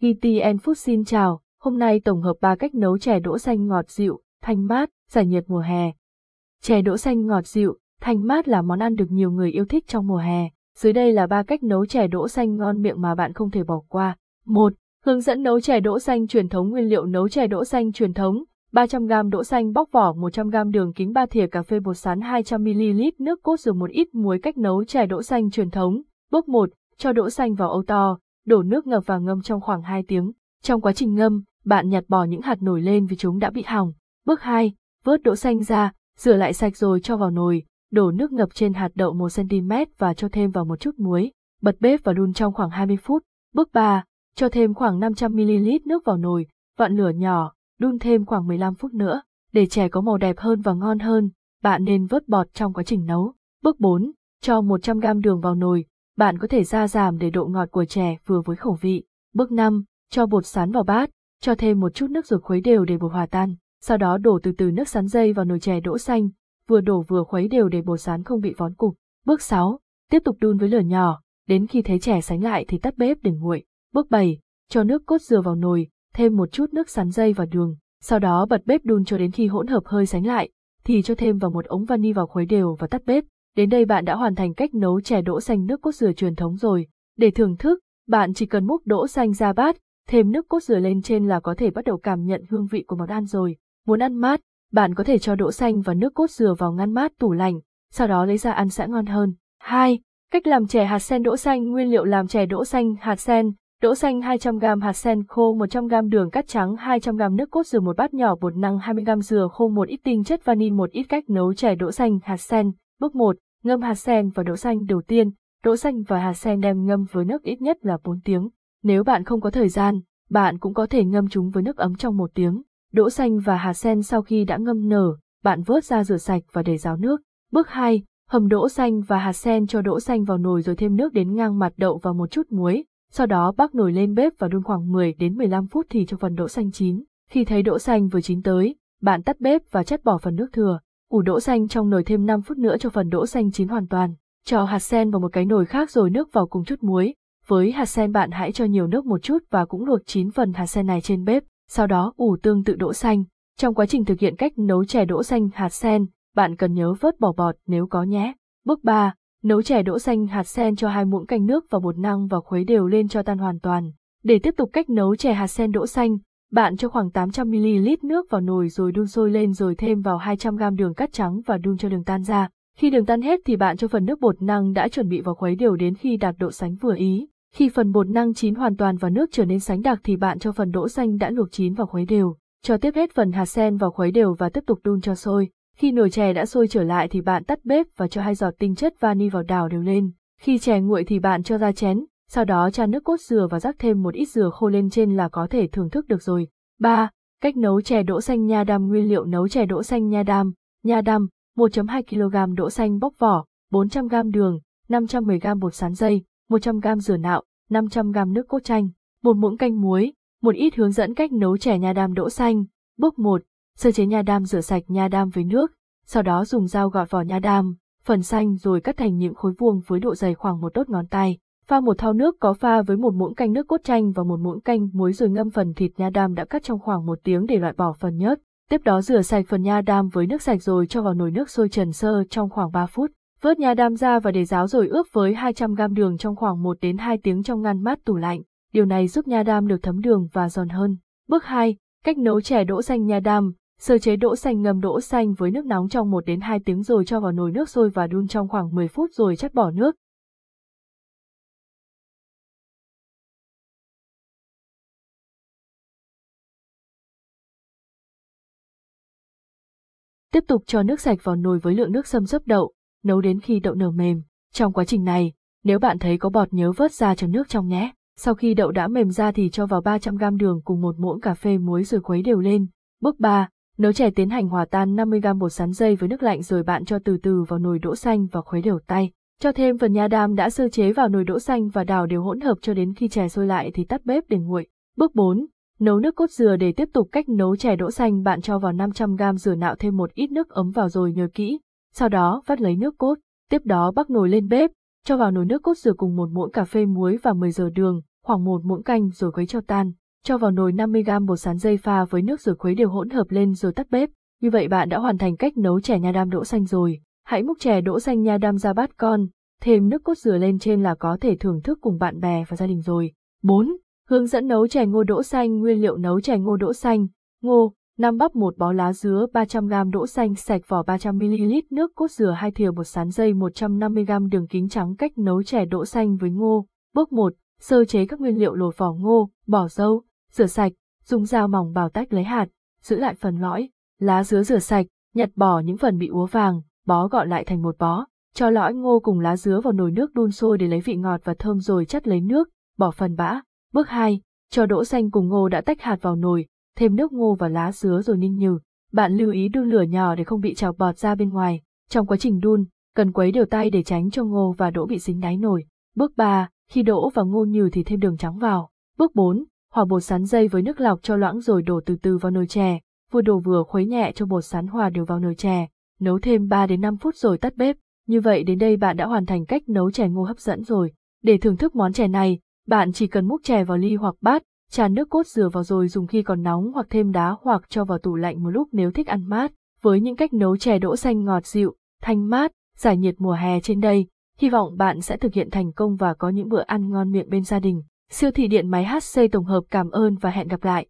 GTN Food xin chào, hôm nay tổng hợp 3 cách nấu chè đỗ xanh ngọt dịu, thanh mát, giải nhiệt mùa hè. Chè đỗ xanh ngọt dịu, thanh mát là món ăn được nhiều người yêu thích trong mùa hè. Dưới đây là 3 cách nấu chè đỗ xanh ngon miệng mà bạn không thể bỏ qua. 1. Hướng dẫn nấu chè đỗ xanh truyền thống nguyên liệu nấu chè đỗ xanh truyền thống. 300g đỗ xanh bóc vỏ 100g đường kính 3 thìa cà phê bột sắn 200ml nước cốt dừa một ít muối cách nấu chè đỗ xanh truyền thống. Bước 1. Cho đỗ xanh vào âu to, đổ nước ngập và ngâm trong khoảng 2 tiếng. Trong quá trình ngâm, bạn nhặt bỏ những hạt nổi lên vì chúng đã bị hỏng. Bước 2. Vớt đỗ xanh ra, rửa lại sạch rồi cho vào nồi, đổ nước ngập trên hạt đậu 1cm và cho thêm vào một chút muối. Bật bếp và đun trong khoảng 20 phút. Bước 3. Cho thêm khoảng 500ml nước vào nồi, vặn lửa nhỏ, đun thêm khoảng 15 phút nữa. Để chè có màu đẹp hơn và ngon hơn, bạn nên vớt bọt trong quá trình nấu. Bước 4. Cho 100g đường vào nồi, bạn có thể gia giảm để độ ngọt của chè vừa với khẩu vị. Bước 5. Cho bột sắn vào bát, cho thêm một chút nước rồi khuấy đều để bột hòa tan. Sau đó đổ từ từ nước sắn dây vào nồi chè đỗ xanh, vừa đổ vừa khuấy đều để bột sắn không bị vón cục. Bước 6. Tiếp tục đun với lửa nhỏ, đến khi thấy chè sánh lại thì tắt bếp để nguội. Bước 7. Cho nước cốt dừa vào nồi, thêm một chút nước sắn dây và đường, sau đó bật bếp đun cho đến khi hỗn hợp hơi sánh lại, thì cho thêm vào một ống vani vào khuấy đều và tắt bếp. Đến đây bạn đã hoàn thành cách nấu chè đỗ xanh nước cốt dừa truyền thống rồi. Để thưởng thức, bạn chỉ cần múc đỗ xanh ra bát, thêm nước cốt dừa lên trên là có thể bắt đầu cảm nhận hương vị của món ăn rồi. Muốn ăn mát, bạn có thể cho đỗ xanh và nước cốt dừa vào ngăn mát tủ lạnh, sau đó lấy ra ăn sẽ ngon hơn. 2. Cách làm chè hạt sen đỗ xanh Nguyên liệu làm chè đỗ xanh hạt sen Đỗ xanh 200g hạt sen khô 100g đường cắt trắng 200g nước cốt dừa một bát nhỏ bột năng 20g dừa khô một ít tinh chất vani một ít cách nấu chè đỗ xanh hạt sen. Bước 1. Ngâm hạt sen và đỗ xanh đầu tiên. Đỗ xanh và hạt sen đem ngâm với nước ít nhất là 4 tiếng. Nếu bạn không có thời gian, bạn cũng có thể ngâm chúng với nước ấm trong một tiếng. Đỗ xanh và hạt sen sau khi đã ngâm nở, bạn vớt ra rửa sạch và để ráo nước. Bước 2. Hầm đỗ xanh và hạt sen cho đỗ xanh vào nồi rồi thêm nước đến ngang mặt đậu và một chút muối. Sau đó bắc nồi lên bếp và đun khoảng 10 đến 15 phút thì cho phần đỗ xanh chín. Khi thấy đỗ xanh vừa chín tới, bạn tắt bếp và chất bỏ phần nước thừa. Ủ đỗ xanh trong nồi thêm 5 phút nữa cho phần đỗ xanh chín hoàn toàn. Cho hạt sen vào một cái nồi khác rồi nước vào cùng chút muối. Với hạt sen bạn hãy cho nhiều nước một chút và cũng luộc chín phần hạt sen này trên bếp. Sau đó ủ tương tự đỗ xanh. Trong quá trình thực hiện cách nấu chè đỗ xanh hạt sen, bạn cần nhớ vớt bỏ bọt nếu có nhé. Bước 3. Nấu chè đỗ xanh hạt sen cho hai muỗng canh nước vào bột năng và khuấy đều lên cho tan hoàn toàn. Để tiếp tục cách nấu chè hạt sen đỗ xanh, bạn cho khoảng 800ml nước vào nồi rồi đun sôi lên rồi thêm vào 200g đường cắt trắng và đun cho đường tan ra. Khi đường tan hết thì bạn cho phần nước bột năng đã chuẩn bị vào khuấy đều đến khi đạt độ sánh vừa ý. Khi phần bột năng chín hoàn toàn và nước trở nên sánh đặc thì bạn cho phần đỗ xanh đã luộc chín vào khuấy đều. Cho tiếp hết phần hạt sen vào khuấy đều và tiếp tục đun cho sôi. Khi nồi chè đã sôi trở lại thì bạn tắt bếp và cho hai giọt tinh chất vani vào đảo đều lên. Khi chè nguội thì bạn cho ra chén, sau đó cha nước cốt dừa và rắc thêm một ít dừa khô lên trên là có thể thưởng thức được rồi. 3. Cách nấu chè đỗ xanh nha đam Nguyên liệu nấu chè đỗ xanh nha đam, nha đam, 1.2 kg đỗ xanh bóc vỏ, 400g đường, 510g bột sắn dây, 100g dừa nạo, 500g nước cốt chanh, một muỗng canh muối, một ít hướng dẫn cách nấu chè nha đam đỗ xanh. Bước 1. Sơ chế nha đam rửa sạch nha đam với nước, sau đó dùng dao gọt vỏ nha đam, phần xanh rồi cắt thành những khối vuông với độ dày khoảng một đốt ngón tay. Pha một thau nước có pha với một muỗng canh nước cốt chanh và một muỗng canh muối rồi ngâm phần thịt nha đam đã cắt trong khoảng một tiếng để loại bỏ phần nhớt. Tiếp đó rửa sạch phần nha đam với nước sạch rồi cho vào nồi nước sôi trần sơ trong khoảng 3 phút. Vớt nha đam ra và để ráo rồi ướp với 200g đường trong khoảng 1 đến 2 tiếng trong ngăn mát tủ lạnh. Điều này giúp nha đam được thấm đường và giòn hơn. Bước 2. Cách nấu chè đỗ xanh nha đam. Sơ chế đỗ xanh ngâm đỗ xanh với nước nóng trong 1 đến 2 tiếng rồi cho vào nồi nước sôi và đun trong khoảng 10 phút rồi chắt bỏ nước. Tiếp tục cho nước sạch vào nồi với lượng nước xâm xấp đậu, nấu đến khi đậu nở mềm. Trong quá trình này, nếu bạn thấy có bọt nhớ vớt ra cho nước trong nhé. Sau khi đậu đã mềm ra thì cho vào 300g đường cùng một muỗng cà phê muối rồi khuấy đều lên. Bước 3. Nấu chè tiến hành hòa tan 50g bột sắn dây với nước lạnh rồi bạn cho từ từ vào nồi đỗ xanh và khuấy đều tay. Cho thêm phần nha đam đã sơ chế vào nồi đỗ xanh và đảo đều hỗn hợp cho đến khi chè sôi lại thì tắt bếp để nguội. Bước 4. Nấu nước cốt dừa để tiếp tục cách nấu chè đỗ xanh bạn cho vào 500g dừa nạo thêm một ít nước ấm vào rồi nhồi kỹ. Sau đó vắt lấy nước cốt, tiếp đó bắc nồi lên bếp, cho vào nồi nước cốt dừa cùng một muỗng cà phê muối và 10 giờ đường, khoảng một muỗng canh rồi khuấy cho tan, cho vào nồi 50g bột sắn dây pha với nước rồi khuấy đều hỗn hợp lên rồi tắt bếp. Như vậy bạn đã hoàn thành cách nấu chè nha đam đỗ xanh rồi. Hãy múc chè đỗ xanh nha đam ra bát con, thêm nước cốt dừa lên trên là có thể thưởng thức cùng bạn bè và gia đình rồi. 4. Hướng dẫn nấu chè ngô đỗ xanh Nguyên liệu nấu chè ngô đỗ xanh, ngô, 5 bắp một bó lá dứa 300g đỗ xanh sạch vỏ 300ml nước cốt dừa 2 thìa bột sắn dây 150g đường kính trắng cách nấu chè đỗ xanh với ngô. Bước 1. Sơ chế các nguyên liệu lột vỏ ngô, bỏ dâu, rửa sạch, dùng dao mỏng bào tách lấy hạt, giữ lại phần lõi, lá dứa rửa sạch, nhặt bỏ những phần bị úa vàng, bó gọn lại thành một bó, cho lõi ngô cùng lá dứa vào nồi nước đun sôi để lấy vị ngọt và thơm rồi chắt lấy nước, bỏ phần bã. Bước 2. Cho đỗ xanh cùng ngô đã tách hạt vào nồi, thêm nước ngô và lá dứa rồi ninh nhừ. Bạn lưu ý đun lửa nhỏ để không bị trào bọt ra bên ngoài. Trong quá trình đun, cần quấy đều tay để tránh cho ngô và đỗ bị dính đáy nồi. Bước 3. Khi đỗ và ngô nhừ thì thêm đường trắng vào. Bước 4. Hòa bột sắn dây với nước lọc cho loãng rồi đổ từ từ vào nồi chè. Vừa đổ vừa khuấy nhẹ cho bột sắn hòa đều vào nồi chè. Nấu thêm 3 đến 5 phút rồi tắt bếp. Như vậy đến đây bạn đã hoàn thành cách nấu chè ngô hấp dẫn rồi. Để thưởng thức món chè này, bạn chỉ cần múc chè vào ly hoặc bát, tràn nước cốt dừa vào rồi dùng khi còn nóng hoặc thêm đá hoặc cho vào tủ lạnh một lúc nếu thích ăn mát. Với những cách nấu chè đỗ xanh ngọt dịu, thanh mát, giải nhiệt mùa hè trên đây, hy vọng bạn sẽ thực hiện thành công và có những bữa ăn ngon miệng bên gia đình. Siêu thị điện máy HC tổng hợp cảm ơn và hẹn gặp lại.